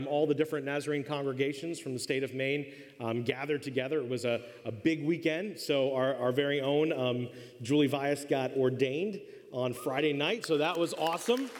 um, all the different Nazarene congregations from the state of Maine um, gathered together. It was a, a big weekend, so our, our very own um, Julie Vias got ordained on Friday night, so that was awesome.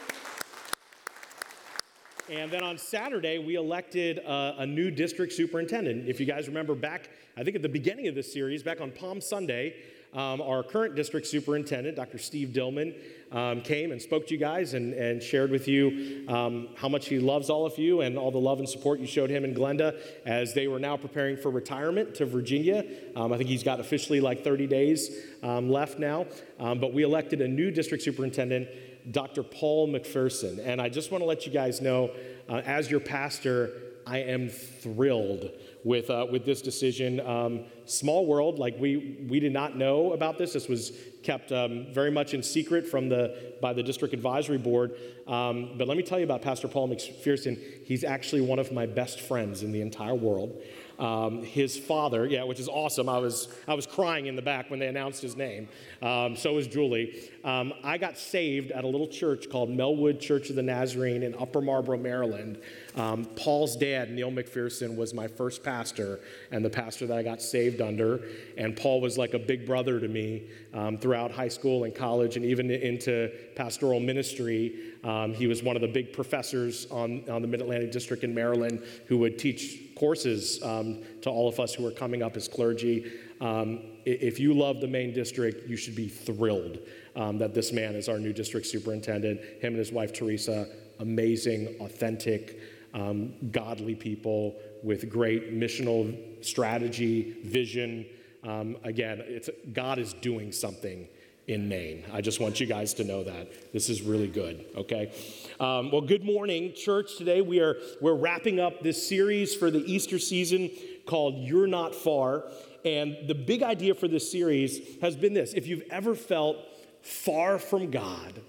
And then on Saturday, we elected uh, a new district superintendent. If you guys remember back, I think at the beginning of this series, back on Palm Sunday, um, our current district superintendent, Dr. Steve Dillman, um, came and spoke to you guys and, and shared with you um, how much he loves all of you and all the love and support you showed him and Glenda as they were now preparing for retirement to Virginia. Um, I think he's got officially like 30 days um, left now. Um, but we elected a new district superintendent, Dr. Paul McPherson. And I just want to let you guys know, uh, as your pastor, I am thrilled with, uh, with this decision. Um, small world, like we, we did not know about this. This was kept um, very much in secret from the, by the district advisory board. Um, but let me tell you about Pastor Paul McPherson. He's actually one of my best friends in the entire world. Um, his father, yeah, which is awesome. I was, I was crying in the back when they announced his name. Um, so was Julie. Um, I got saved at a little church called Melwood Church of the Nazarene in Upper Marlboro, Maryland. Um, Paul's dad, Neil McPherson, was my first pastor and the pastor that I got saved under. And Paul was like a big brother to me um, throughout high school and college and even into pastoral ministry. Um, he was one of the big professors on, on the Mid Atlantic District in Maryland who would teach courses um, to all of us who were coming up as clergy. Um, if you love the Maine district, you should be thrilled um, that this man is our new district superintendent. Him and his wife, Teresa, amazing, authentic, um, godly people with great missional strategy, vision. Um, again, God is doing something in Maine. I just want you guys to know that. This is really good, okay? Um, well, good morning, church. Today we are we're wrapping up this series for the Easter season called You're Not Far. And the big idea for this series has been this if you've ever felt far from God,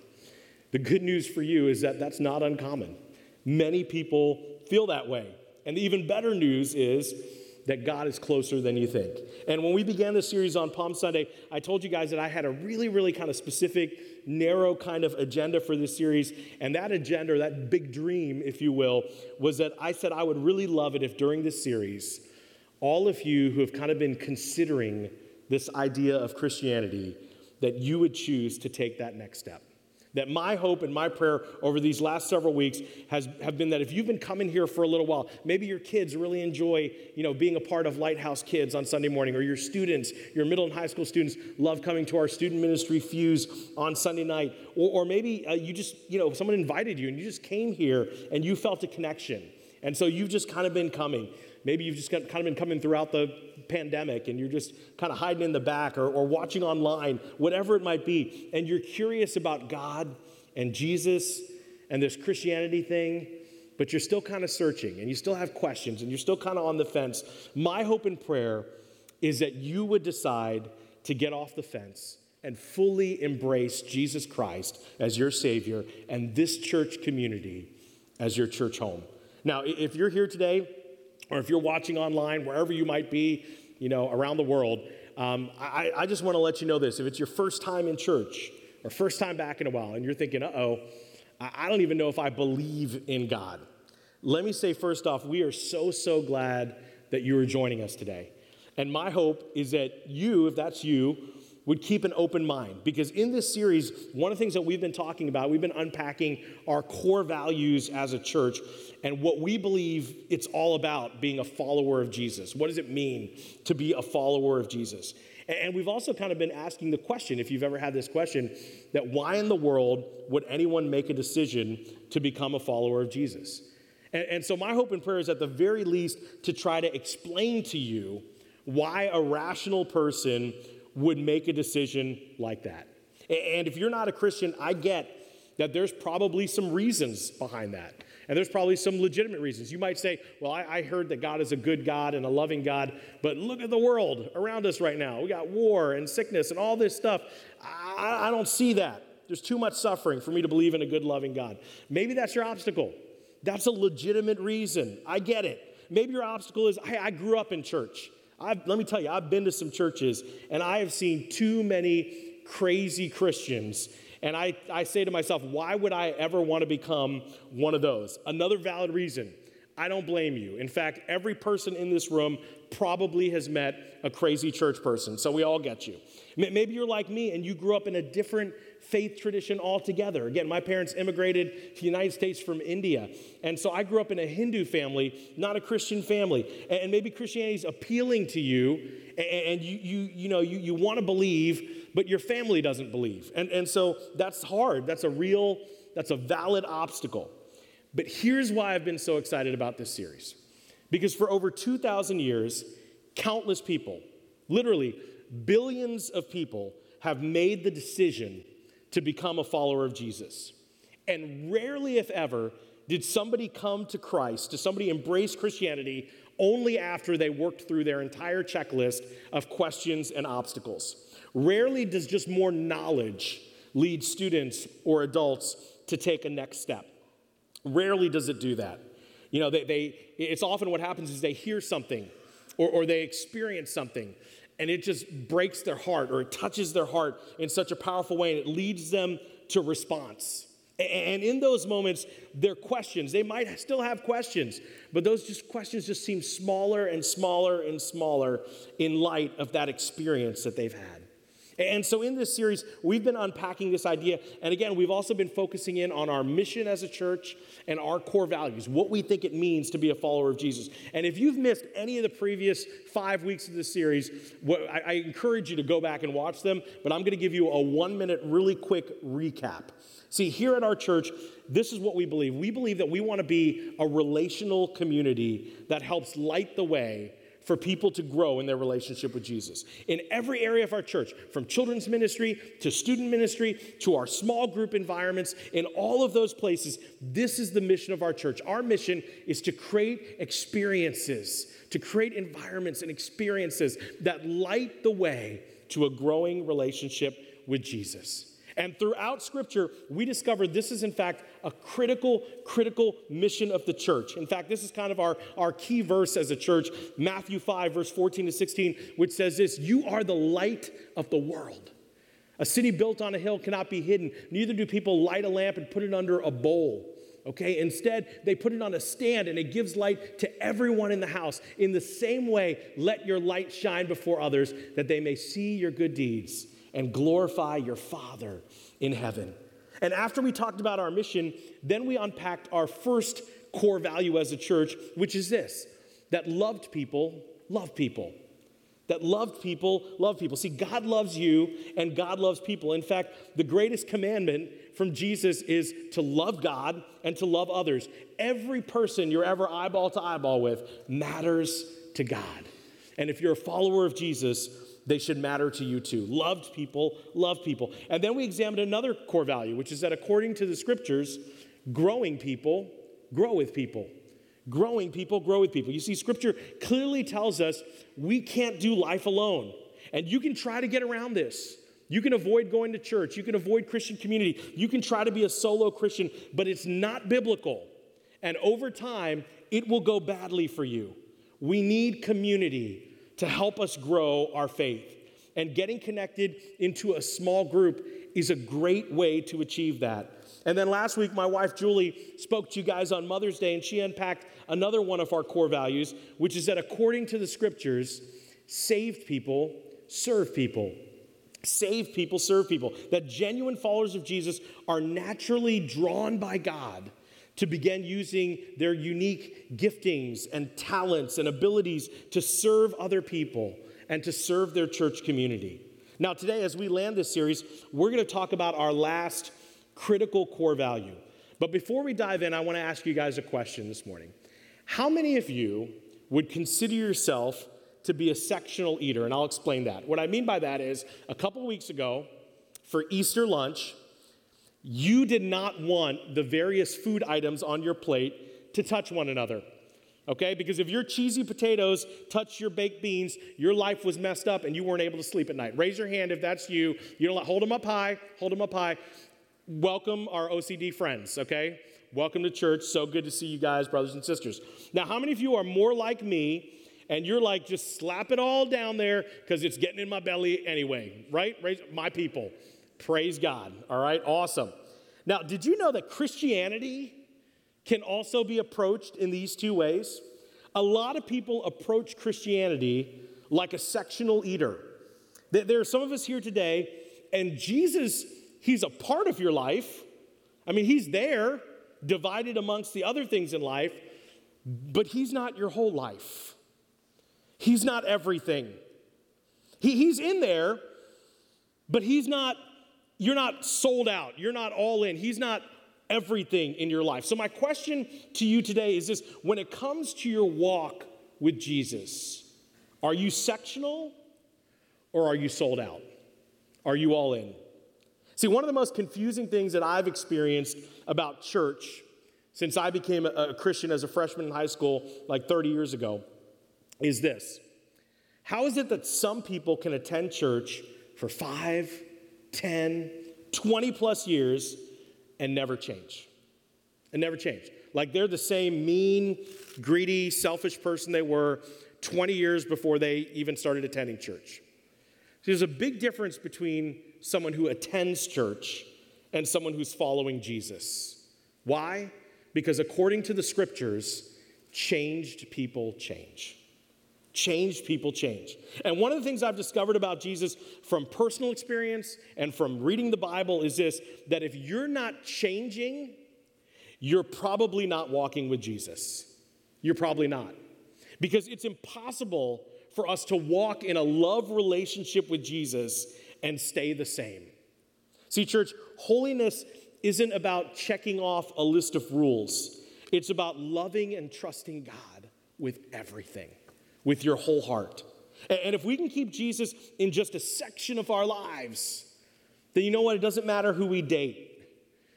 the good news for you is that that's not uncommon. Many people feel that way. And the even better news is that God is closer than you think. And when we began this series on Palm Sunday, I told you guys that I had a really, really kind of specific, narrow kind of agenda for this series. And that agenda, that big dream, if you will, was that I said I would really love it if during this series, all of you who have kind of been considering this idea of Christianity, that you would choose to take that next step. That my hope and my prayer over these last several weeks has have been that if you've been coming here for a little while, maybe your kids really enjoy, you know, being a part of Lighthouse Kids on Sunday morning, or your students, your middle and high school students love coming to our student ministry Fuse on Sunday night, or, or maybe uh, you just, you know, someone invited you and you just came here and you felt a connection, and so you've just kind of been coming. Maybe you've just kind of been coming throughout the pandemic and you're just kind of hiding in the back or, or watching online, whatever it might be, and you're curious about God and Jesus and this Christianity thing, but you're still kind of searching and you still have questions and you're still kind of on the fence. My hope and prayer is that you would decide to get off the fence and fully embrace Jesus Christ as your Savior and this church community as your church home. Now, if you're here today or if you're watching online, wherever you might be, you know, around the world, um, I, I just want to let you know this. If it's your first time in church or first time back in a while, and you're thinking, uh oh, I don't even know if I believe in God. Let me say first off, we are so, so glad that you are joining us today. And my hope is that you, if that's you, would keep an open mind. Because in this series, one of the things that we've been talking about, we've been unpacking our core values as a church and what we believe it's all about being a follower of Jesus. What does it mean to be a follower of Jesus? And we've also kind of been asking the question, if you've ever had this question, that why in the world would anyone make a decision to become a follower of Jesus? And, and so, my hope and prayer is at the very least to try to explain to you why a rational person would make a decision like that. And if you're not a Christian, I get that there's probably some reasons behind that. And there's probably some legitimate reasons. You might say, Well, I, I, heard that God is a good God and a loving God, but look at the world around us right now. We got war and sickness and all this stuff. I, I don't see that. There's too much suffering for me to believe in a good, loving God. Maybe that's your obstacle. That's a legitimate reason. I get it. Maybe your obstacle is, I grew up in church. I've, let me tell you, I've been to some churches and I have seen too many crazy Christians. And I, I say to myself, why would I ever want to become one of those? Another valid reason. I don't blame you. In fact, every person in this room probably has met a crazy church person, so we all get you. Maybe you're like me and you grew up in a different faith tradition altogether. Again, my parents immigrated to the United States from India. And so I grew up in a Hindu family, not a Christian family. And maybe Christianity is appealing to you and you, you, you know, you, you want to believe, but your family doesn't believe. And, and so that's hard. That's a real, that's a valid obstacle. But here's why I've been so excited about this series. Because for over 2,000 years, countless people, literally billions of people, have made the decision to become a follower of Jesus. And rarely, if ever, did somebody come to Christ, did somebody embrace Christianity only after they worked through their entire checklist of questions and obstacles. Rarely does just more knowledge lead students or adults to take a next step. Rarely does it do that. You know, they, they it's often what happens is they hear something or, or they experience something and it just breaks their heart or it touches their heart in such a powerful way and it leads them to response. And in those moments, their questions, they might still have questions, but those just questions just seem smaller and smaller and smaller in light of that experience that they've had. And so, in this series, we've been unpacking this idea. And again, we've also been focusing in on our mission as a church and our core values, what we think it means to be a follower of Jesus. And if you've missed any of the previous five weeks of this series, I encourage you to go back and watch them. But I'm going to give you a one minute, really quick recap. See, here at our church, this is what we believe. We believe that we want to be a relational community that helps light the way for people to grow in their relationship with Jesus. In every area of our church, from children's ministry to student ministry to our small group environments, in all of those places, this is the mission of our church. Our mission is to create experiences, to create environments and experiences that light the way to a growing relationship with Jesus. And throughout Scripture, we discover this is, in fact, a critical, critical mission of the church. In fact, this is kind of our, our key verse as a church Matthew 5, verse 14 to 16, which says this You are the light of the world. A city built on a hill cannot be hidden, neither do people light a lamp and put it under a bowl. Okay, instead, they put it on a stand and it gives light to everyone in the house. In the same way, let your light shine before others that they may see your good deeds and glorify your Father in heaven. And after we talked about our mission, then we unpacked our first core value as a church, which is this that loved people love people. That loved people love people. See, God loves you and God loves people. In fact, the greatest commandment from Jesus is to love God and to love others. Every person you're ever eyeball to eyeball with matters to God. And if you're a follower of Jesus, they should matter to you too. Loved people, love people. And then we examined another core value, which is that according to the scriptures, growing people grow with people. Growing people grow with people. You see, scripture clearly tells us we can't do life alone. And you can try to get around this. You can avoid going to church. You can avoid Christian community. You can try to be a solo Christian, but it's not biblical. And over time, it will go badly for you. We need community to help us grow our faith. And getting connected into a small group is a great way to achieve that. And then last week, my wife Julie spoke to you guys on Mother's Day, and she unpacked another one of our core values, which is that according to the scriptures, saved people serve people. Saved people serve people. That genuine followers of Jesus are naturally drawn by God to begin using their unique giftings and talents and abilities to serve other people and to serve their church community. Now, today, as we land this series, we're going to talk about our last critical core value. But before we dive in, I want to ask you guys a question this morning. How many of you would consider yourself to be a sectional eater? And I'll explain that. What I mean by that is a couple weeks ago, for Easter lunch, you did not want the various food items on your plate to touch one another. Okay? Because if your cheesy potatoes touched your baked beans, your life was messed up and you weren't able to sleep at night. Raise your hand if that's you. You don't hold them up high. Hold them up high. Welcome our OCD friends, okay? Welcome to church. So good to see you guys, brothers and sisters. Now, how many of you are more like me and you're like, just slap it all down there because it's getting in my belly anyway, right? Raise my people. Praise God. All right, awesome. Now, did you know that Christianity can also be approached in these two ways. A lot of people approach Christianity like a sectional eater. There are some of us here today, and Jesus, He's a part of your life. I mean, He's there, divided amongst the other things in life, but He's not your whole life. He's not everything. He, he's in there, but He's not, you're not sold out. You're not all in. He's not everything in your life. So, my question to you today is this when it comes to your walk with Jesus, are you sectional or are you sold out? Are you all in? See, one of the most confusing things that I've experienced about church since I became a, Christian as a freshman in high school like 30 years ago is this How is it that some people can attend church for 5, 10, 20 plus years and never change? And never change. Like they're the same mean, greedy, selfish person they were 20 years before they even started attending church. So there's a big difference between someone who attends church and someone who's following Jesus. Why? Because according to the scriptures, changed people change. Changed people change. And one of the things I've discovered about Jesus from personal experience and from reading the Bible is this that if you're not changing, you're probably not walking with Jesus. You're probably not. Because it's impossible for us to walk in a love relationship with Jesus and stay the same. See, church, holiness isn't about checking off a list of rules, it's about loving and trusting God with everything, with your whole heart. And if we can keep Jesus in just a section of our lives, then you know what? It doesn't matter who we date.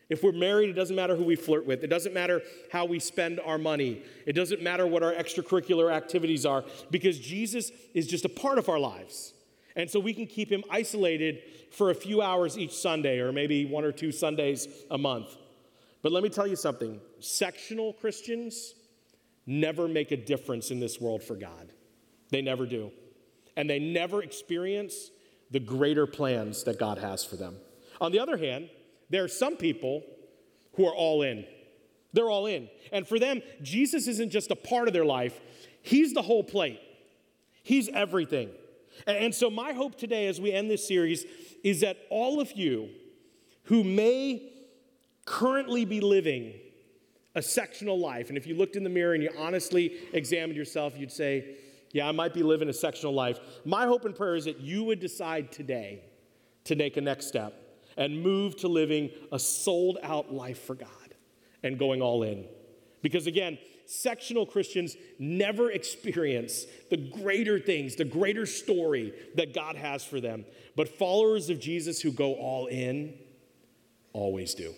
If we're married, it doesn't matter who we flirt with. It doesn't matter how we spend our money. It doesn't matter what our extracurricular activities are because Jesus is just a part of our lives. And so we can keep him isolated for a few hours each Sunday or maybe one or two Sundays a month. But let me tell you something sectional Christians never make a difference in this world for God. They never do. And they never experience the greater plans that God has for them. On the other hand, there are some people who are all in. They're all in. And for them, Jesus isn't just a part of their life, He's the whole plate, He's everything. And so, my hope today as we end this series is that all of you who may currently be living a sectional life, and if you looked in the mirror and you honestly examined yourself, you'd say, Yeah, I might be living a sectional life. My hope and prayer is that you would decide today to take a next step and move to living a sold out life for God and going all in. Because again, sectional Christians never experience the greater things, the greater story that God has for them. But followers of Jesus who go all in always do.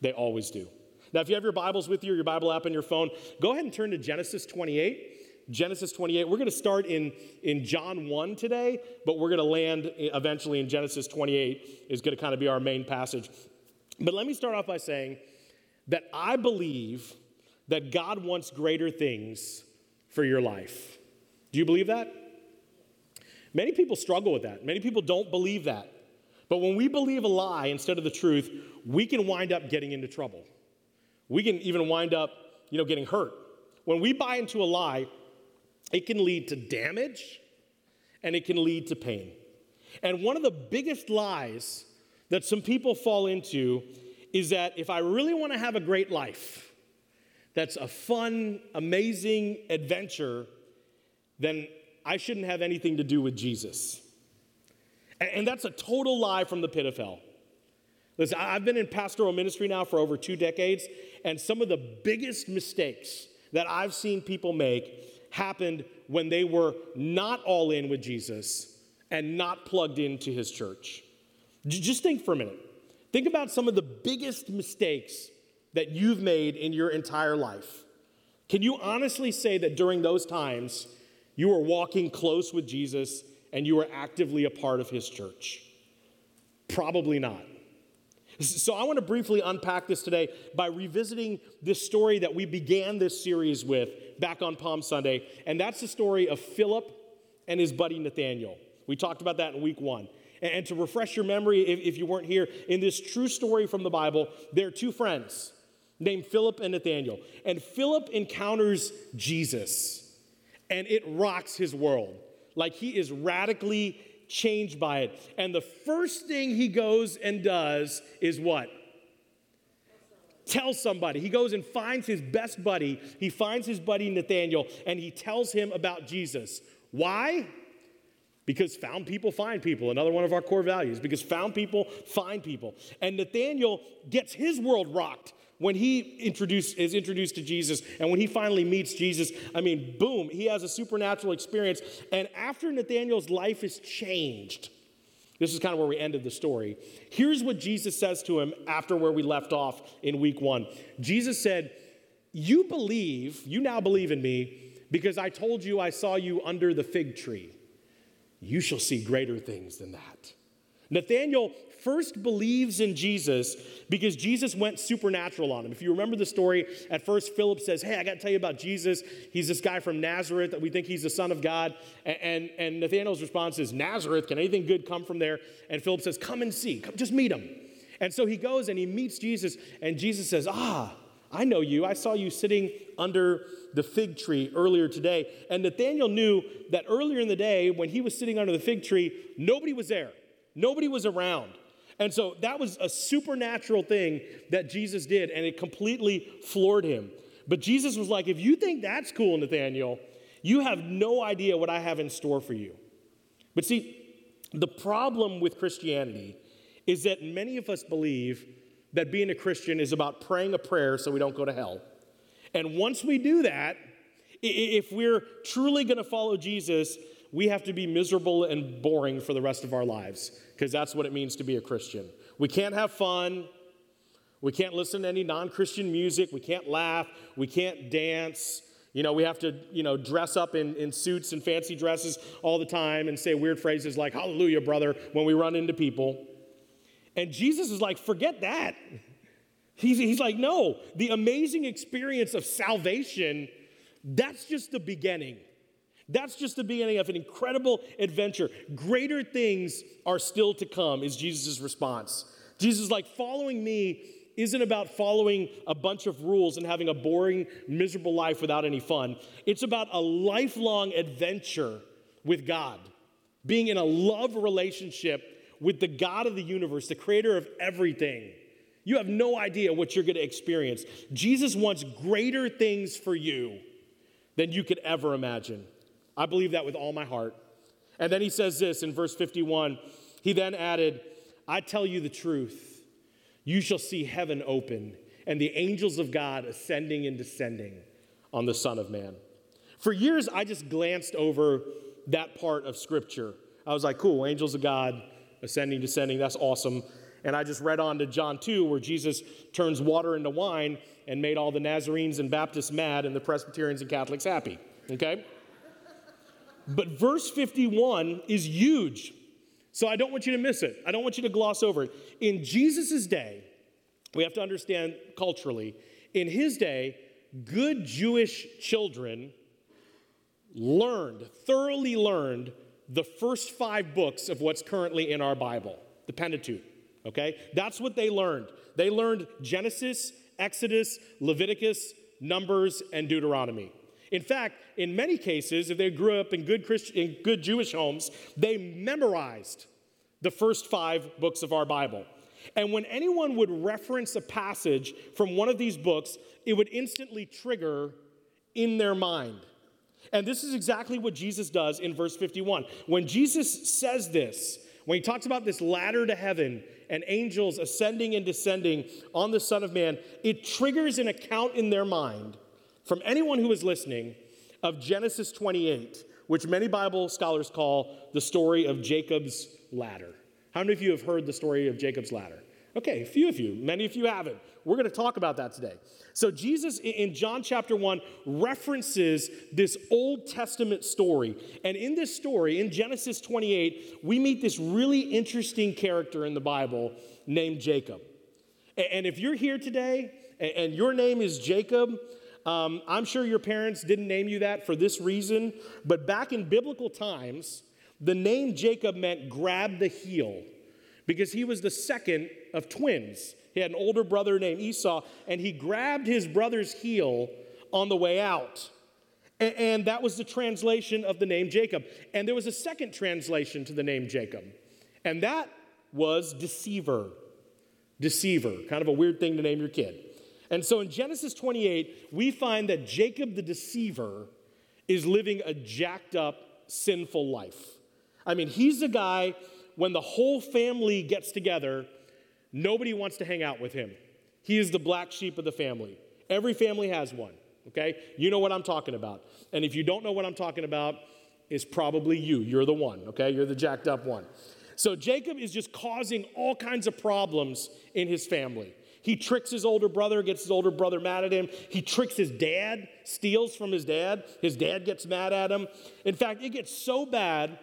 They always do. Now, if you have your Bibles with you or your Bible app on your phone, go ahead and turn to Genesis 28. Genesis 28. We're going to start in, in John 1 today, but we're going to land eventually in Genesis 28, is going to kind of be our main passage. But let me start off by saying that I believe that God wants greater things for your life. Do you believe that? Many people struggle with that. Many people don't believe that. But when we believe a lie instead of the truth, we can wind up getting into trouble. We can even wind up, you know, getting hurt. When we buy into a lie, it can lead to damage and it can lead to pain. And one of the biggest lies that some people fall into is that if I really want to have a great life, that's a fun, amazing adventure, then I shouldn't have anything to do with Jesus. And, that's a total lie from the pit of hell. Listen, I've been in pastoral ministry now for over two decades, and some of the biggest mistakes that I've seen people make happened when they were not all in with Jesus and not plugged into his church. Just think for a minute. Think about some of the biggest mistakes that you've made in your entire life. Can you honestly say that during those times you were walking close with Jesus and you were actively a part of his church? Probably not. So, I want to briefly unpack this today by revisiting this story that we began this series with back on Palm Sunday, and that's the story of Philip and his buddy Nathaniel. We talked about that in week one. And to refresh your memory, if, you weren't here, in this true story from the Bible, there are two friends named Philip and Nathaniel. And Philip encounters Jesus, and it rocks his world. Like he is radically changed by it. And the first thing he goes and does is what? Tell somebody. He goes and finds his best buddy. He finds his buddy Nathaniel and he tells him about Jesus. Why? Because found people find people, another one of our core values. Because found people find people. And Nathaniel gets his world rocked when he introduced, is introduced to Jesus and when he finally meets Jesus. I mean, boom, he has a supernatural experience. And after Nathaniel's life is changed, this is kind of where we ended the story. Here's what Jesus says to him after where we left off in week one. Jesus said, You believe, you now believe in me because I told you I saw you under the fig tree you shall see greater things than that. Nathanael first believes in Jesus because Jesus went supernatural on him. If you remember the story, at first Philip says, Hey, I got to tell you about Jesus. He's this guy from Nazareth that we think he's the Son of God. And, and, and Nathanael's response is, Nazareth, can anything good come from there? And Philip says, Come and see, come, just meet him. And so he goes and he meets Jesus, and Jesus says, Ah, I know you. I saw you sitting under the fig tree earlier today. And Nathaniel knew that earlier in the day, when he was sitting under the fig tree, nobody was there, nobody was around. And so that was a supernatural thing that Jesus did, and it completely floored him. But Jesus was like, if you think that's cool, Nathaniel, you have no idea what I have in store for you. But see, the problem with Christianity is that many of us believe that being a Christian is about praying a prayer so we don't go to hell. And once we do that, if we're truly going to follow Jesus, we have to be miserable and boring for the rest of our lives because that's what it means to be a Christian. We can't have fun. We can't listen to any non Christian music. We can't laugh. We can't dance. You know, we have to, you know, dress up in, in suits and fancy dresses all the time and say weird phrases like, Hallelujah, brother, when we run into people. And Jesus is like, forget that. He's, he's like, no, the amazing experience of salvation, that's just the beginning. That's just the beginning of an incredible adventure. Greater things are still to come, is Jesus' response. Jesus is like, following me isn't about following a bunch of rules and having a boring, miserable life without any fun. It's about a lifelong adventure with God, being in a love relationship with the God of the universe, the creator of everything. You have no idea what you're going to experience. Jesus wants greater things for you than you could ever imagine. I believe that with all my heart. And then he says this in verse 51 He then added, I tell you the truth. You shall see heaven open and the angels of God ascending and descending on the Son of Man. For years, I just glanced over that part of Scripture. I was like, cool, angels of God ascending, descending, that's awesome. And I just read on to John 2, where Jesus turns water into wine and made all the Nazarenes and Baptists mad and the Presbyterians and Catholics happy. Okay? But verse 51 is huge. So I don't want you to miss it. I don't want you to gloss over it. In Jesus' day, we have to understand culturally, in his day, good Jewish children learned, thoroughly learned, the first five books of what's currently in our Bible, the Pentateuch. Okay? That's what they learned. They learned Genesis, Exodus, Leviticus, Numbers, and Deuteronomy. In fact, in many cases, if they grew up in good, Christian, in good Jewish homes, they memorized the first five books of our Bible. And when anyone would reference a passage from one of these books, it would instantly trigger in their mind. And this is exactly what Jesus does in verse 51. When Jesus says this, when he talks about this ladder to heaven and angels ascending and descending on the Son of Man, it triggers an account in their mind from anyone who is listening of Genesis 28, which many Bible scholars call the story of Jacob's ladder. How many of you have heard the story of Jacob's ladder? Okay, a few of you, many of you haven't. We're going to talk about that today. So, Jesus in John chapter 1 references this Old Testament story. And in this story, in Genesis 28, we meet this really interesting character in the Bible named Jacob. And if you're here today and your name is Jacob, um, I'm sure your parents didn't name you that for this reason, but back in biblical times, the name Jacob meant grab the heel because he was the second of twins. He had an older brother named Esau, and he grabbed his brother's heel on the way out. And, and that was the translation of the name Jacob. And there was a second translation to the name Jacob, and that was deceiver. Deceiver, kind of a weird thing to name your kid. And so in Genesis 28, we find that Jacob the deceiver is living a jacked up, sinful life. I mean, he's a guy, when the whole family gets together, nobody wants to hang out with him. He is the black sheep of the family. Every family has one, okay? You know what I'm talking about. And if you don't know what I'm talking about, it's probably you. You're the one, okay? You're the jacked up one. So Jacob is just causing all kinds of problems in his family. He tricks his older brother, gets his older brother mad at him. He tricks his dad, steals from his dad. His dad gets mad at him. In fact, it gets so bad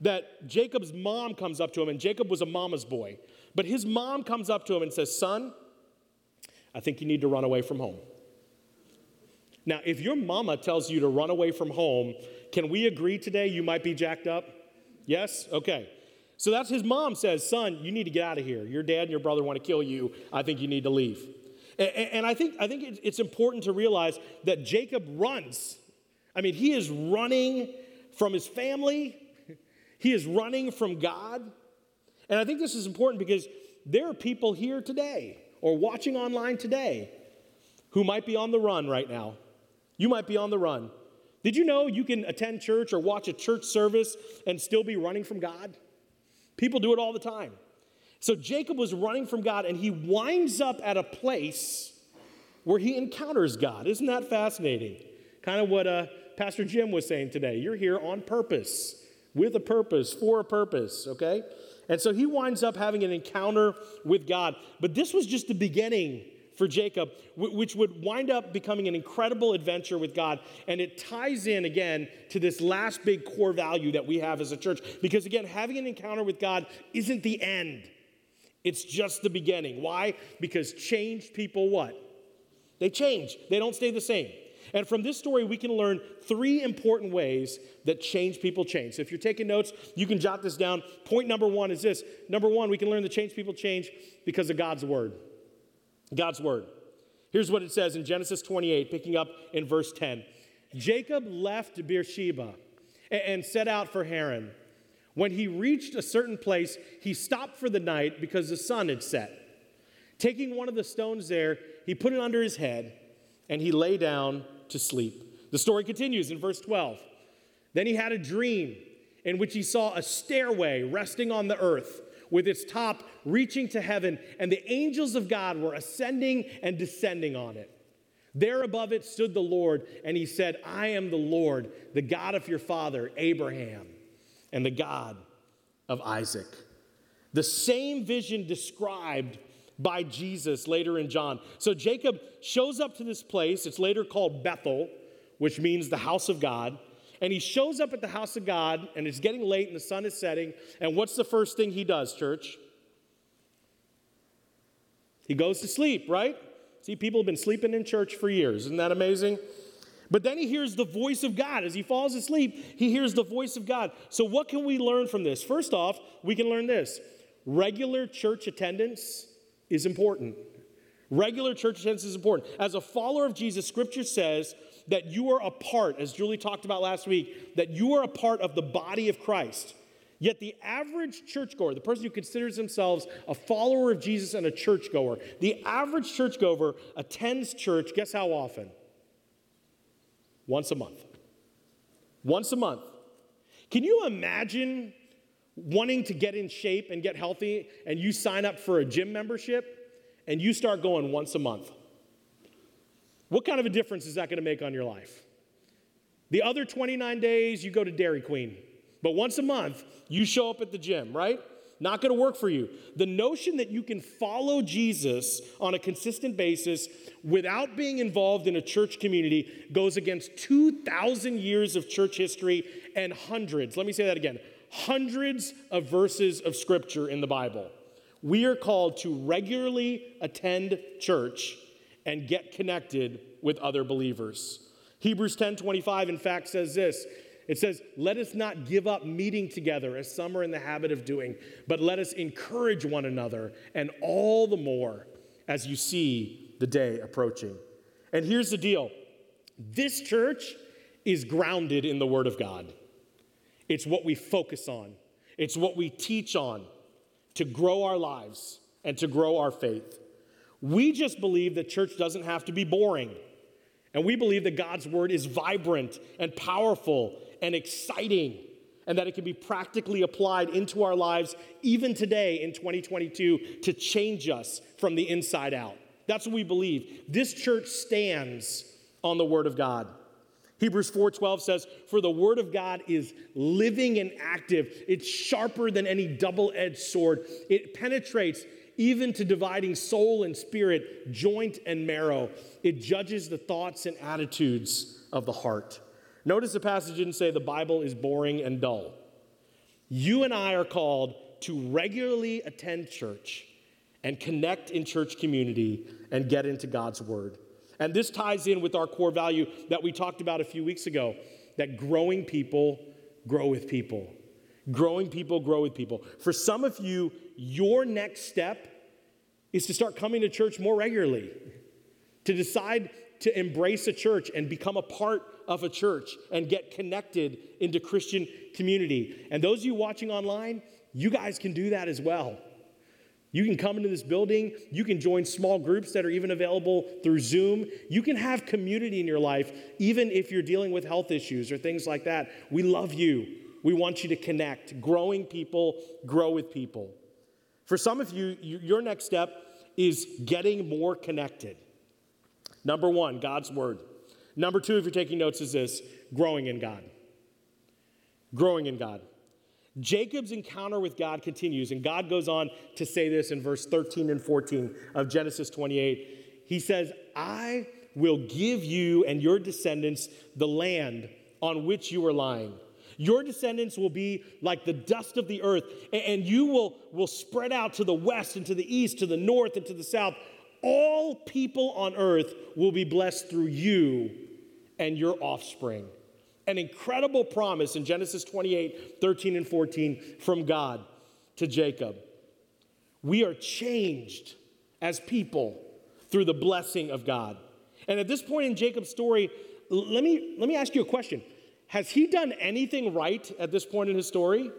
that Jacob's mom comes up to him, and Jacob was a mama's boy. But his mom comes up to him and says, Son, I think you need to run away from home. Now, if your mama tells you to run away from home, can we agree today you might be jacked up? Yes? Okay. So that's his mom says, Son, you need to get out of here. Your dad and your brother want to kill you. I think you need to leave. And, I think, I think it's important to realize that Jacob runs. I mean, he is running from his family, he is running from God. And I think this is important because there are people here today or watching online today who might be on the run right now. You might be on the run. Did you know you can attend church or watch a church service and still be running from God? People do it all the time. So Jacob was running from God and he winds up at a place where he encounters God. Isn't that fascinating? Kind of what uh, Pastor Jim was saying today. You're here on purpose, with a purpose, for a purpose, okay? And so he winds up having an encounter with God. But this was just the beginning for Jacob, which would wind up becoming an incredible adventure with God. And it ties in again to this last big core value that we have as a church. Because again, having an encounter with God isn't the end, it's just the beginning. Why? Because changed people what? They change, they don't stay the same. And from this story, we can learn three important ways that change people change. So if you're taking notes, you can jot this down. Point number one is this number one, we can learn that change people change because of God's word. God's word. Here's what it says in Genesis 28, picking up in verse 10. Jacob left Beersheba and set out for Haran. When he reached a certain place, he stopped for the night because the sun had set. Taking one of the stones there, he put it under his head and he lay down to sleep. The story continues in verse 12. Then he had a dream in which he saw a stairway resting on the earth with its top reaching to heaven, and the angels of God were ascending and descending on it. There above it stood the Lord, and he said, I am the Lord, the God of your father, Abraham, and the God of Isaac. The same vision described by Jesus later in John. So Jacob shows up to this place. It's later called Bethel, which means the house of God. And he shows up at the house of God, and it's getting late, and the sun is setting. And what's the first thing he does, church? He goes to sleep, right? See, people have been sleeping in church for years. Isn't that amazing? But then he hears the voice of God. As he falls asleep, he hears the voice of God. So, what can we learn from this? First off, we can learn this regular church attendance is important. Regular church attendance is important. As a follower of Jesus, scripture says that you are a part, as Julie talked about last week, that you are a part of the body of Christ. Yet the average churchgoer, the person who considers themselves a follower of Jesus and a churchgoer, the average churchgoer attends church, guess how often? Once a month. Once a month. Can you imagine wanting to get in shape and get healthy and you sign up for a gym membership and you start going once a month? What kind of a difference is that going to make on your life? The other 29 days, you go to Dairy Queen. But once a month, you show up at the gym, right? Not going to work for you. The notion that you can follow Jesus on a consistent basis without being involved in a church community goes against 2,000 years of church history and hundreds, let me say that again, hundreds of verses of scripture in the Bible. We are called to regularly attend church and get connected with other believers. Hebrews 10:25 in fact says this. It says, "Let us not give up meeting together as some are in the habit of doing, but let us encourage one another, and all the more as you see the day approaching. And here's the deal this church is grounded in the Word of God. It's what we focus on, it's what we teach on to grow our lives and to grow our faith. We just believe that church doesn't have to be boring. And we believe that God's word is vibrant and powerful and exciting, and that it can be practically applied into our lives even today in 2022 to change us from the inside out. That's what we believe. This church stands on the word of God. Hebrews 4:12 says, "For the word of God is living and active. It's sharper than any double-edged sword. It penetrates even to dividing soul and spirit, joint and marrow. It judges the thoughts and attitudes of the heart." Notice the passage didn't say the Bible is boring and dull. You and I are called to regularly attend church and connect in church community and get into God's word. And this ties in with our core value that we talked about a few weeks ago that growing people grow with people. Growing people grow with people. For some of you, your next step is to start coming to church more regularly, to decide to embrace a church and become a part of a church and get connected into Christian community. And those of you watching online, you guys can do that as well. You can come into this building. You can join small groups that are even available through Zoom. You can have community in your life, even if you're dealing with health issues or things like that. We love you. We want you to connect. Growing people grow with people. For some of you, your next step is getting more connected. Number one, God's Word. Number two, if you're taking notes, is this growing in God. Growing in God. Jacob's encounter with God continues, and God goes on to say this in verse 13 and 14 of Genesis 28. He says, I will give you and your descendants the land on which you are lying. Your descendants will be like the dust of the earth, and you will, will spread out to the west and to the east, to the north and to the south. All people on earth will be blessed through you and your offspring an incredible promise in Genesis 28 13 and 14 from God to Jacob. We are changed as people through the blessing of God. And at this point in Jacob's story, let me, let me ask you a question. Has he done anything right at this point in his story?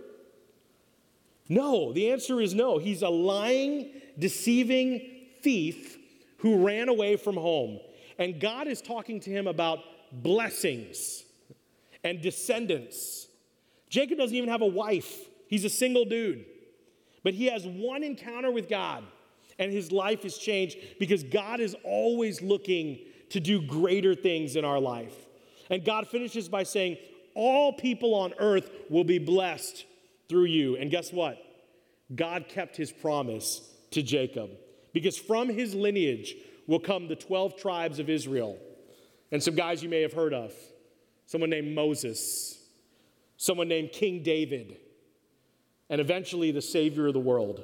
No, the answer is no. He's a lying, deceiving thief who ran away from home. And God is talking to him about blessings and descendants. Jacob doesn't even have a wife, he's a single dude. But he has one encounter with God, and his life is changed because God is always looking to do greater things in our life. And God finishes by saying, All people on earth will be blessed through you. And guess what? God kept his promise to Jacob because from his lineage will come the 12 tribes of Israel. And some guys you may have heard of someone named Moses, someone named King David, and eventually the Savior of the world,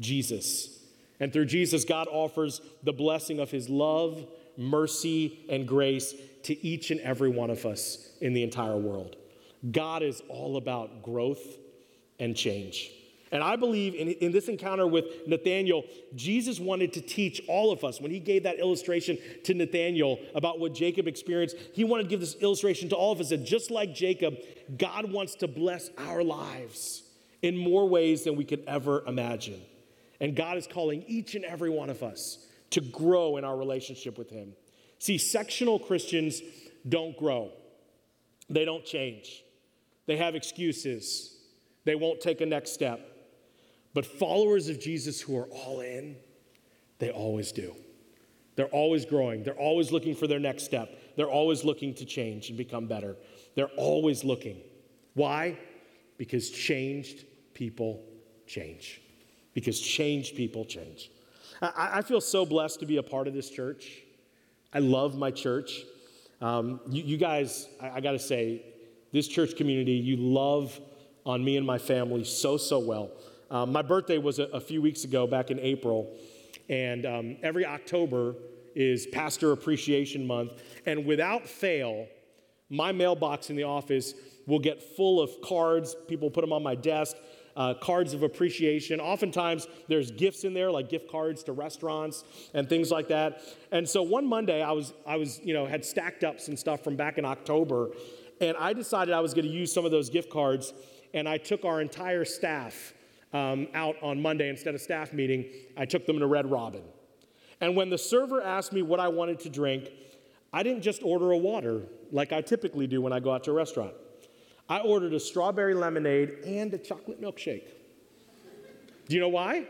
Jesus. And through Jesus, God offers the blessing of his love, mercy, and grace to each and every one of us in the entire world. God is all about growth and change. And I believe in, in this encounter with Nathaniel, Jesus wanted to teach all of us. When he gave that illustration to Nathaniel about what Jacob experienced, he wanted to give this illustration to all of us that just like Jacob, God wants to bless our lives in more ways than we could ever imagine. And God is calling each and every one of us to grow in our relationship with him. See, sectional Christians don't grow, they don't change, they have excuses, they won't take a next step. But followers of Jesus who are all in, they always do. They're always growing. They're always looking for their next step. They're always looking to change and become better. They're always looking. Why? Because changed people change. Because changed people change. I, I feel so blessed to be a part of this church. I love my church. Um, you, you, guys, I, I got to say, this church community, you love on me and my family so, so well. Um, my birthday was a, a, few weeks ago, back in April, and um, every October is Pastor Appreciation Month. And without fail, my mailbox in the office will get full of cards. People put them on my desk, uh, cards of appreciation. Oftentimes, there's gifts in there, like gift cards to restaurants and things like that. And so one Monday, I was, I was, you know, had stacked up some stuff from back in October, and I decided I was going to use some of those gift cards, and I took our entire staff um, out on Monday instead of staff meeting. I took them to Red Robin. And when the server asked me what I wanted to drink, I didn't just order a water like I typically do when I go out to a restaurant. I ordered a strawberry lemonade and a chocolate milkshake. Do you know why?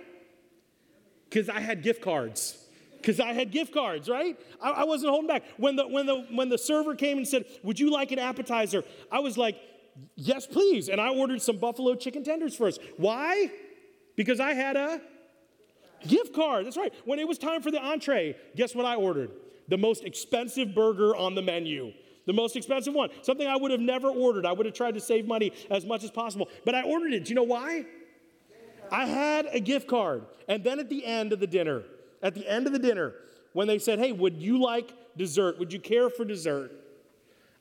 Because I had gift cards. Because I had gift cards, right? I, I, wasn't holding back. When the, when, the, when the server came and said, Would you like an appetizer? I was like, Yes, please. And I ordered some buffalo chicken tenders first. Why? Because I had a gift card. That's right. When it was time for the entree, guess what I ordered? The most expensive burger on the menu. The most expensive one. Something I would have never ordered. I would have tried to save money as much as possible. But I ordered it. Do you know why? I had a gift card. And then at the end of the dinner, at the end of the dinner, when they said, Hey, would you like dessert? Would you care for dessert?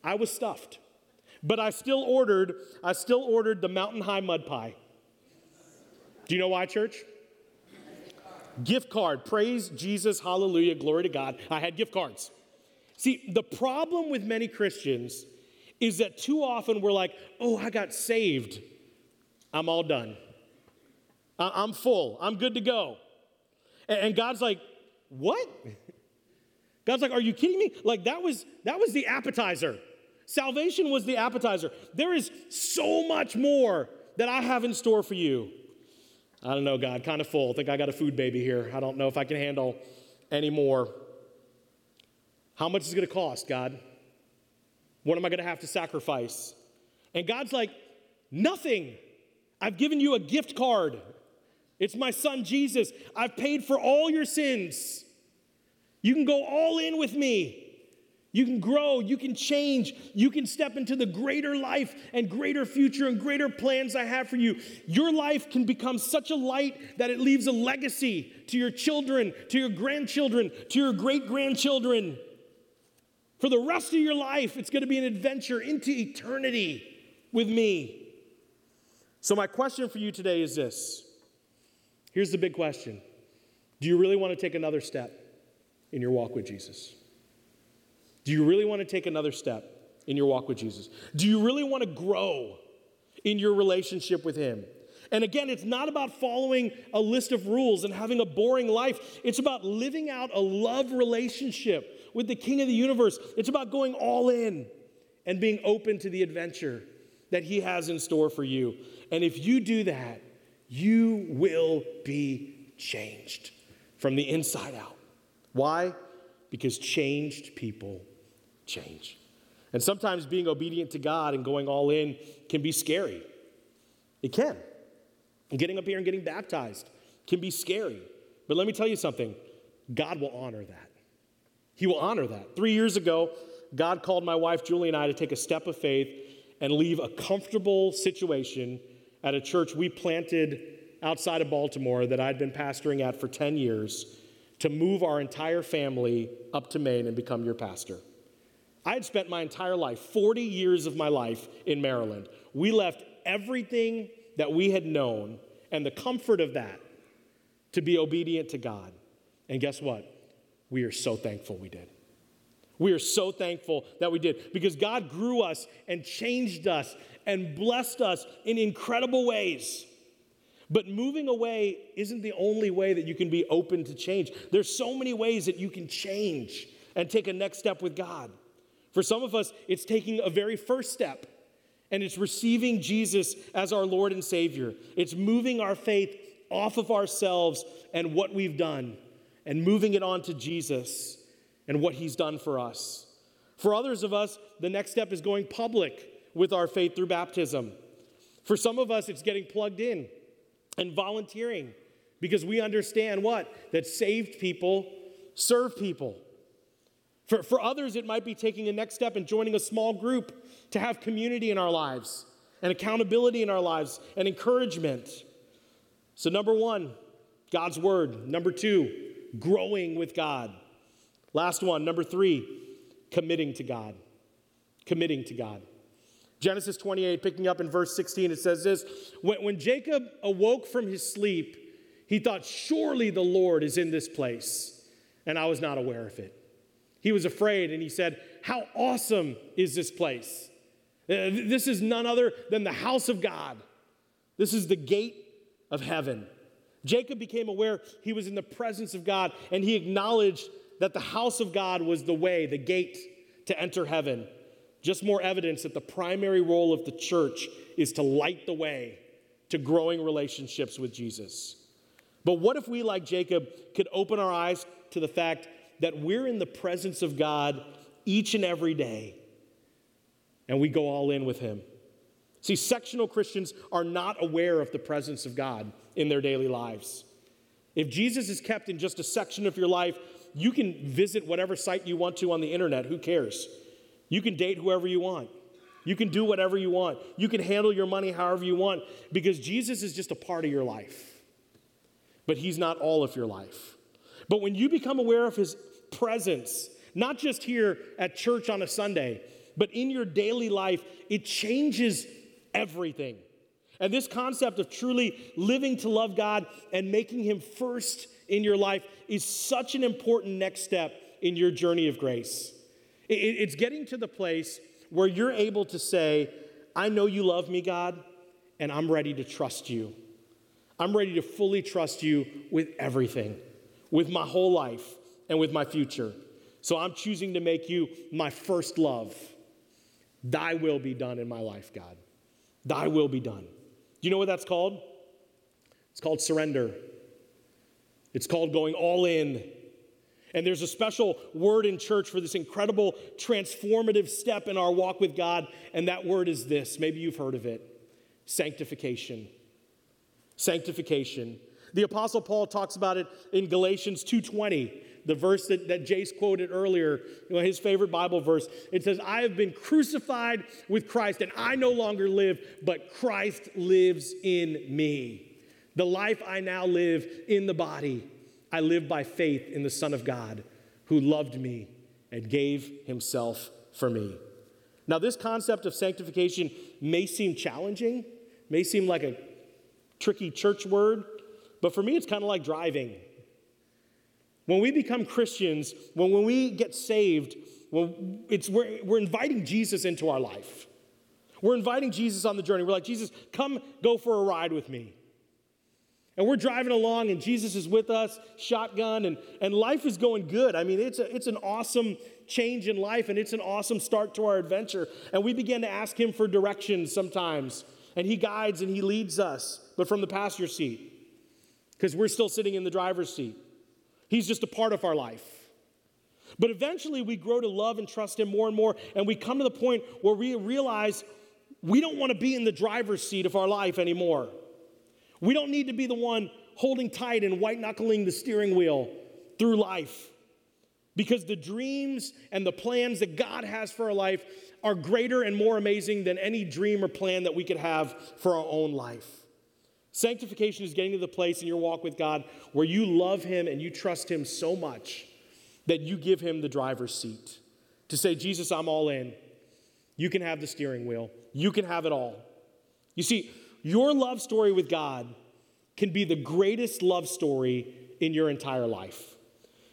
I was stuffed. But I still ordered, I still ordered the mountain high mud pie. Do you know why, church? Gift card. Praise Jesus. Hallelujah. Glory to God. I had gift cards. See, the problem with many Christians is that too often we're like, oh, I got saved. I'm all done. I'm full. I'm good to go. And God's like, what? God's like, are you kidding me? Like that was that was the appetizer. Salvation was the appetizer. There is so much more that I have in store for you. I don't know, God, kind of full. I think I got a food baby here. I don't know if I can handle any more. How much is it going to cost, God? What am I going to have to sacrifice? And God's like, Nothing. I've given you a gift card. It's my son Jesus. I've paid for all your sins. You can go all in with me. You can grow, you can change, you can step into the greater life and greater future and greater plans I have for you. Your life can become such a light that it leaves a legacy to your children, to your grandchildren, to your great grandchildren. For the rest of your life, it's going to be an adventure into eternity with me. So, my question for you today is this here's the big question Do you really want to take another step in your walk with Jesus? Do you really want to take another step in your walk with Jesus? Do you really want to grow in your relationship with Him? And again, it's not about following a list of rules and having a boring life. It's about living out a love relationship with the King of the universe. It's about going all in and being open to the adventure that He has in store for you. And if you do that, you will be changed from the inside out. Why? Because changed people change. And sometimes being obedient to God and going all in can be scary. It can. And getting up here and getting baptized can be scary. But let me tell you something God will honor that. He will honor that. Three years ago, God called my wife Julie and I to take a step of faith and leave a comfortable situation at a church we planted outside of Baltimore that I'd been pastoring at for 10 years to move our entire family up to Maine and become your pastor. I had spent my entire life, 40 years of my life in Maryland. We left everything that we had known and the comfort of that to be obedient to God. And guess what? We are so thankful we did. We are so thankful that we did because God grew us and changed us and blessed us in incredible ways. But moving away isn't the only way that you can be open to change. There's so many ways that you can change and take a next step with God. For some of us, it's taking a very first step, and it's receiving Jesus as our Lord and Savior. It's moving our faith off of ourselves and what we've done and moving it on to Jesus and what he's done for us. For others of us, the next step is going public with our faith through baptism. For some of us, it's getting plugged in and volunteering because we understand what? That saved people serve people. For, for others, it might be taking a next step and joining a small group to have community in our lives and accountability in our lives and encouragement. So, number one, God's word. Number two, growing with God. Last one, number three, committing to God. Committing to God. Genesis 28, picking up in verse 16, it says this when, when Jacob awoke from his sleep, he thought, Surely the Lord is in this place, and I was not aware of it. He was afraid and he said, How awesome is this place? Uh, this is none other than the house of God. This is the gate of heaven. Jacob became aware he was in the presence of God and he acknowledged that the house of God was the way, the gate to enter heaven. Just more evidence that the primary role of the church is to light the way to growing relationships with Jesus. But what if we, like Jacob, could open our eyes to the fact that we're in the presence of God each and every day and we go all in with Him? See, sectional Christians are not aware of the presence of God in their daily lives. If Jesus is kept in just a section of your life, you can visit whatever site you want to on the internet. Who cares? You can date whoever you want. You can do whatever you want. You can handle your money however you want because Jesus is just a part of your life. But he's not all of your life. But when you become aware of his presence, not just here at church on a Sunday, but in your daily life, it changes everything. And this concept of truly living to love God and making him first in your life is such an important next step in your journey of grace. It's getting to the place where you're able to say, I know you love me, God, and I'm ready to trust you. I'm ready to fully trust you with everything, with my whole life and with my future. So I'm choosing to make you my first love. Thy will be done in my life, God. Thy will be done. Do you know what that's called? It's called surrender. It's called going all in and there's a special word in church for this incredible transformative step in our walk with God, and that word is this. Maybe you've heard of it sanctification. Sanctification. The Apostle Paul talks about it in Galatians 2:20, the verse that, that Jace quoted earlier, you know, his favorite Bible verse. It says, I have been crucified with Christ, and I no longer live, but Christ lives in me. The life I now live in the body I live by faith in the Son of God who loved me and gave himself for me. Now, this concept of sanctification may seem challenging, may seem like a tricky church word, but for me, it's kind of like driving. When we become Christians, when, when we get saved, when it's, we're, we're inviting Jesus into our life. We're inviting Jesus on the journey. We're like, Jesus, come go for a ride with me. And we're driving along, and Jesus is with us, shotgun, and, and life is going good. I mean, it's, a, it's an awesome change in life, and it's an awesome start to our adventure. And we begin to ask Him for directions sometimes, and He guides and He leads us, but from the passenger seat, because we're still sitting in the driver's seat. He's just a part of our life. But eventually, we grow to love and trust Him more and more, and we come to the point where we realize we don't want to be in the driver's seat of our life anymore. We don't need to be the one holding tight and white knuckling the steering wheel through life because the dreams and the plans that God has for our life are greater and more amazing than any dream or plan that we could have for our own life. Sanctification is getting to the place in your walk with God where you love Him and you trust Him so much that you give Him the driver's seat to say, Jesus, I'm all in. You can have the steering wheel, you can have it all. You see, your love story with God can be the greatest love story in your entire life.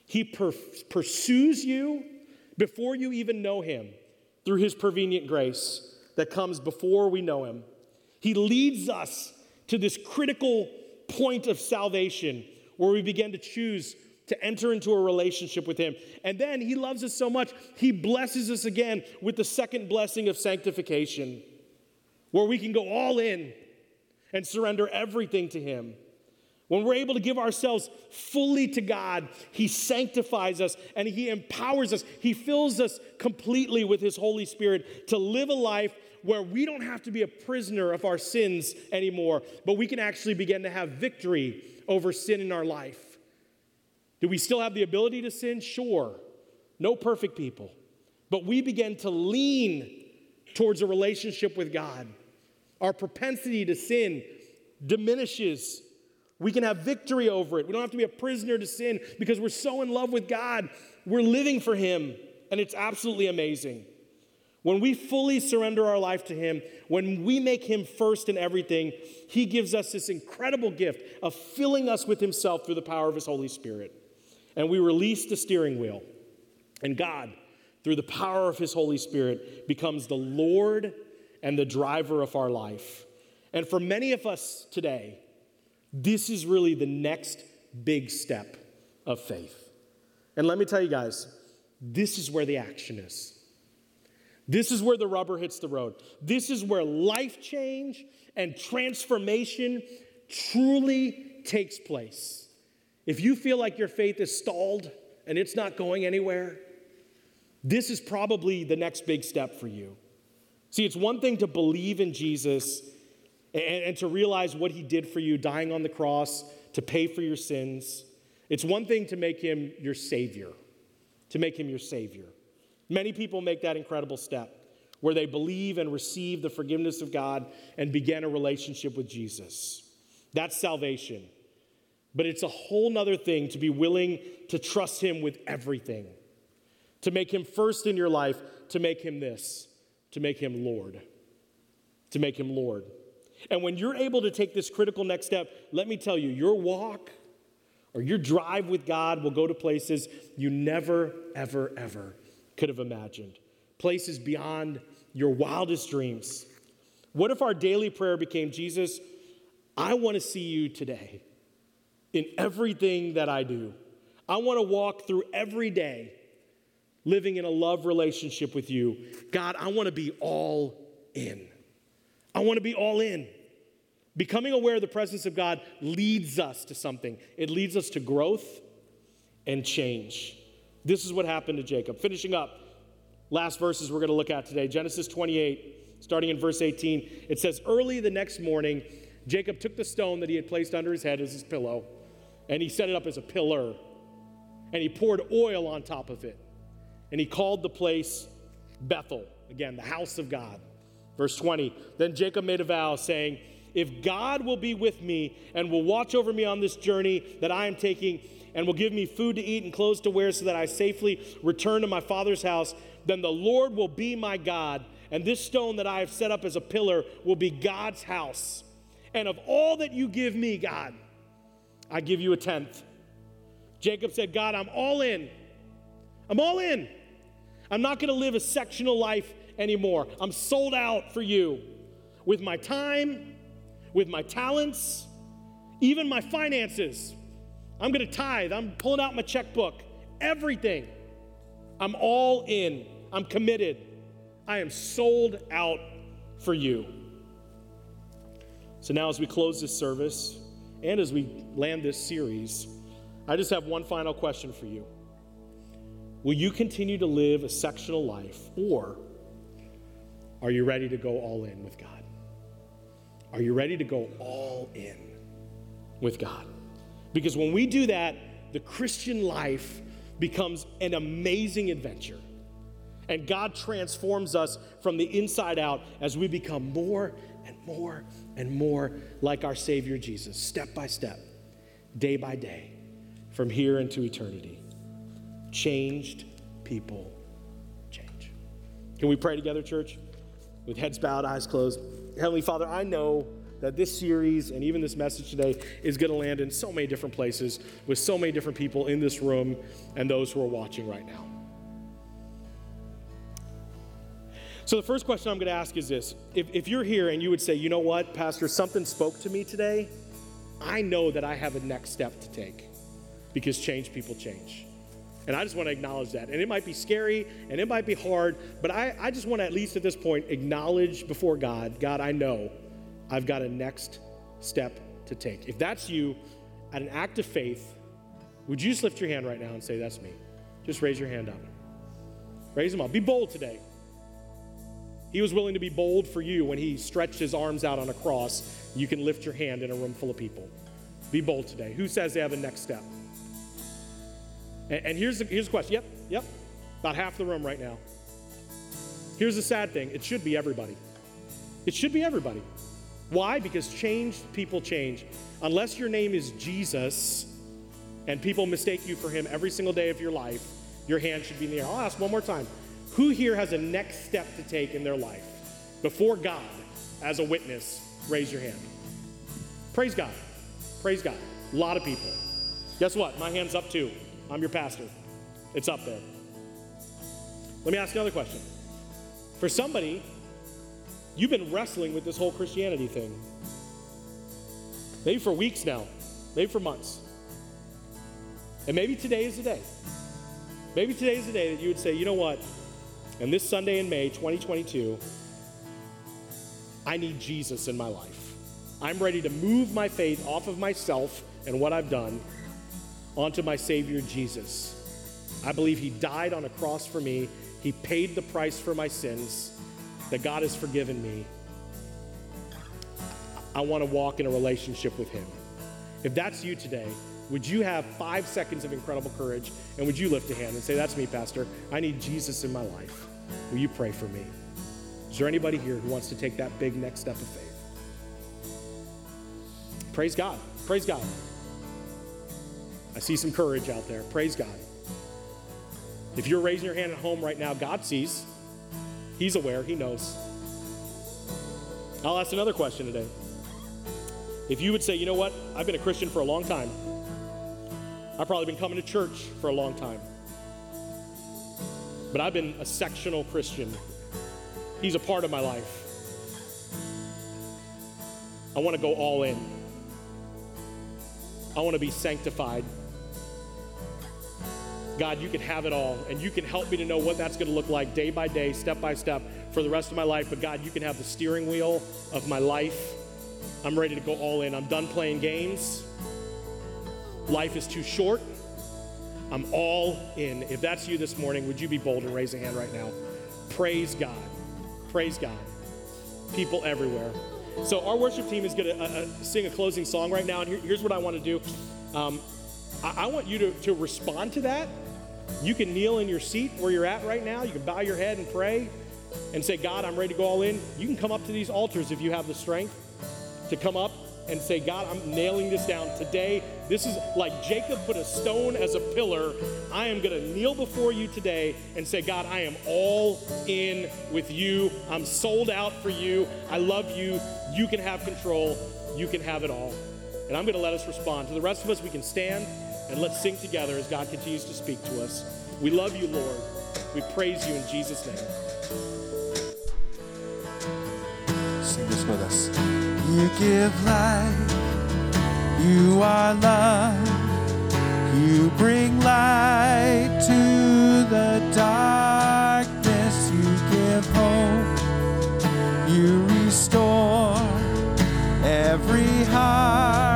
He per- pursues you before you even know Him through His prevenient grace that comes before we know Him. He leads us to this critical point of salvation where we begin to choose to enter into a relationship with Him. And then He loves us so much, He blesses us again with the second blessing of sanctification, where we can go all in and surrender everything to Him. When we're able to give ourselves fully to God, He sanctifies us and He empowers us. He fills us completely with His Holy Spirit to live a life where we don't have to be a prisoner of our sins anymore, but we can actually begin to have victory over sin in our life. Do we still have the ability to sin? Sure. No perfect people. But we begin to lean towards a relationship with God. Our propensity to sin diminishes. We can have victory over it. We don't have to be a prisoner to sin because we're so in love with God. We're living for Him, and it's absolutely amazing. When we fully surrender our life to Him, when we make Him first in everything, He gives us this incredible gift of filling us with Himself through the power of His Holy Spirit. And we release the steering wheel. And God, through the power of His Holy Spirit, becomes the Lord and the driver of our life. And for many of us today, this is really the next big step of faith. And let me tell you guys, this is where the action is. This is where the rubber hits the road. This is where life change and transformation truly takes place. If you feel like your faith is stalled and it's not going anywhere, this is probably the next big step for you. See, it's one thing to believe in Jesus and, and, to realize what he did for you, dying on the cross to pay for your sins. It's one thing to make him your Savior, to make him your Savior. Many people make that incredible step where they believe and receive the forgiveness of God and begin a relationship with Jesus. That's salvation. But it's a whole nother thing to be willing to trust Him with everything, to make Him first in your life, to make Him this, to make Him Lord. To make Him Lord. And when you're able to take this critical next step, let me tell you, your walk or your drive with God will go to places you never, ever, ever could have imagined, places beyond your wildest dreams. What if our daily prayer became Jesus, I want to see you today in everything that I do. I want to walk through every day living in a love relationship with you. God, I want to be all in. I want to be all in. Becoming aware of the presence of God leads us to something, it leads us to growth and change. This is what happened to Jacob. Finishing up, last verses we're going to look at today Genesis 28, starting in verse 18. It says, Early the next morning, Jacob took the stone that he had placed under his head as his pillow, and he set it up as a pillar, and he poured oil on top of it, and he called the place Bethel, again, the house of God. Verse 20, then Jacob made a vow, saying, If God will be with me and will watch over me on this journey that I am taking, and will give me food to eat and clothes to wear so that I safely return to my father's house, then the Lord will be my God, and this stone that I have set up as a pillar will be God's house. And of all that you give me, God, I give you a tenth. Jacob said, God, I'm all in. I'm all in. I'm not going to live a sectional life anymore. I'm sold out for you with my time, with my talents, even my finances. I'm going to tithe. I'm pulling out my checkbook. Everything. I'm all in. I'm committed. I am sold out for you. So now, as we close this service and as we land this series, I just have one final question for you. Will you continue to live a sectional life, or are you ready to go all in with God? Are you ready to go all in with God? Because when we do that, the Christian life becomes an amazing adventure. And God transforms us from the inside out as we become more and more and more like our Savior Jesus, step by step, day by day, from here into eternity. Changed people change. Can we pray together, church? With heads bowed, eyes closed. Heavenly Father, I know that this series and even this message today is going to land in so many different places with so many different people in this room and those who are watching right now. So, the first question I'm going to ask is this if, if you're here and you would say, you know what, Pastor, something spoke to me today, I know that I have a next step to take because change people change. And I just want to acknowledge that. And it might be scary and it might be hard, but I, I just want to, at least at this point, acknowledge before God God, I know I've got a next step to take. If that's you, at an act of faith, would you just lift your hand right now and say, That's me? Just raise your hand up. Raise them up. Be bold today. He was willing to be bold for you when he stretched his arms out on a cross. You can lift your hand in a room full of people. Be bold today. Who says they have a next step? And, and here's, the, here's the question. Yep, yep. About half the room right now. Here's the sad thing it should be everybody. It should be everybody. Why? Because changed people change. Unless your name is Jesus and people mistake you for him every single day of your life, your hand should be in the air. I'll ask one more time who here has a next step to take in their life before God as a witness? Raise your hand. Praise God. Praise God. A lot of people. Guess what? My hand's up too. I'm your pastor. It's up there. Let me ask another question. For somebody, You've been wrestling with this whole Christianity thing. Maybe for weeks now, maybe for months. And maybe today is the day. Maybe today is the day that you would say, you know what? And this Sunday in May 2022, I need Jesus in my life. I'm ready to move my faith off of myself and what I've done onto my Savior Jesus. I believe He died on a cross for me, He paid the price for my sins that God has forgiven me, I want to walk in a relationship with Him. If that's you today, would you have five seconds of incredible courage and would you lift a hand and say, That's me, Pastor. I need Jesus in my life. Will you pray for me? Is there anybody here who wants to take that big next step of faith? Praise God. Praise God. I see some courage out there. Praise God. If you're raising your hand at home right now, God sees. He's aware, He knows. I'll ask another question today. If you would say, you know what, I've been a Christian for a long time, I've probably been coming to church for a long time, but I've been a sectional Christian. He's a part of my life. I want to go all in. I want to be sanctified God, you can have it all, and you can help me to know what that's going to look like day by day, step by step, for the rest of my life. But God, you can have the steering wheel of my life. I'm ready to go all in. I'm done playing games. Life is too short. I'm all in. If that's you this morning, would you be bold and raise a hand right now? Praise God. Praise God. People everywhere. So, our worship team is going to uh, uh, sing a closing song right now. And here, here's what I want to do um, I, I want you to, to respond to that you can kneel in your seat where you're at right now. You can bow your head and pray and say, God, I'm ready to go all in. You can come up to these altars if you have the strength to come up and say, God, I'm nailing this down today. This is like Jacob put a stone as a pillar. I am going to kneel before you today and say, God, I am all in with you. I'm sold out for you. I love you. You can have control. You can have it all. And I'm going to let us respond. To the rest of us, we can stand. And let's sing together as God continues to speak to us. We love you, Lord. We praise you in Jesus' name. Sing this with us. You give life. You are love. You bring light to the darkness. You give hope. You restore every heart.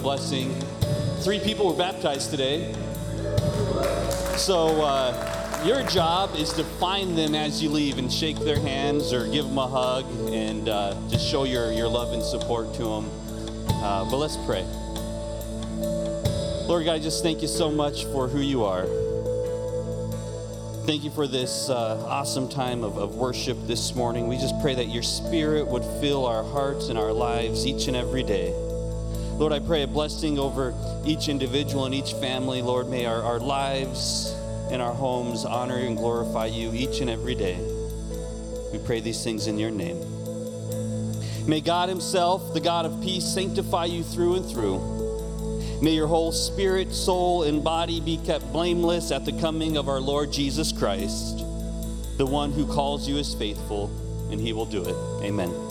Blessing. Three people were baptized today. So, uh, your job is to find them as you leave and shake their hands or give them a hug and uh, just show your, your love and support to them. Uh, but let's pray. Lord God, I just thank you so much for who you are. Thank you for this uh, awesome time of, of worship this morning. We just pray that your spirit would fill our hearts and our lives each and every day. Lord, I pray a blessing over each individual and each family. Lord, may our, our lives and our homes honor and glorify you each and every day. We pray these things in your name. May God Himself, the God of peace, sanctify you through and through. May your whole spirit, soul, and body be kept blameless at the coming of our Lord Jesus Christ, the one who calls you is faithful, and he will do it. Amen.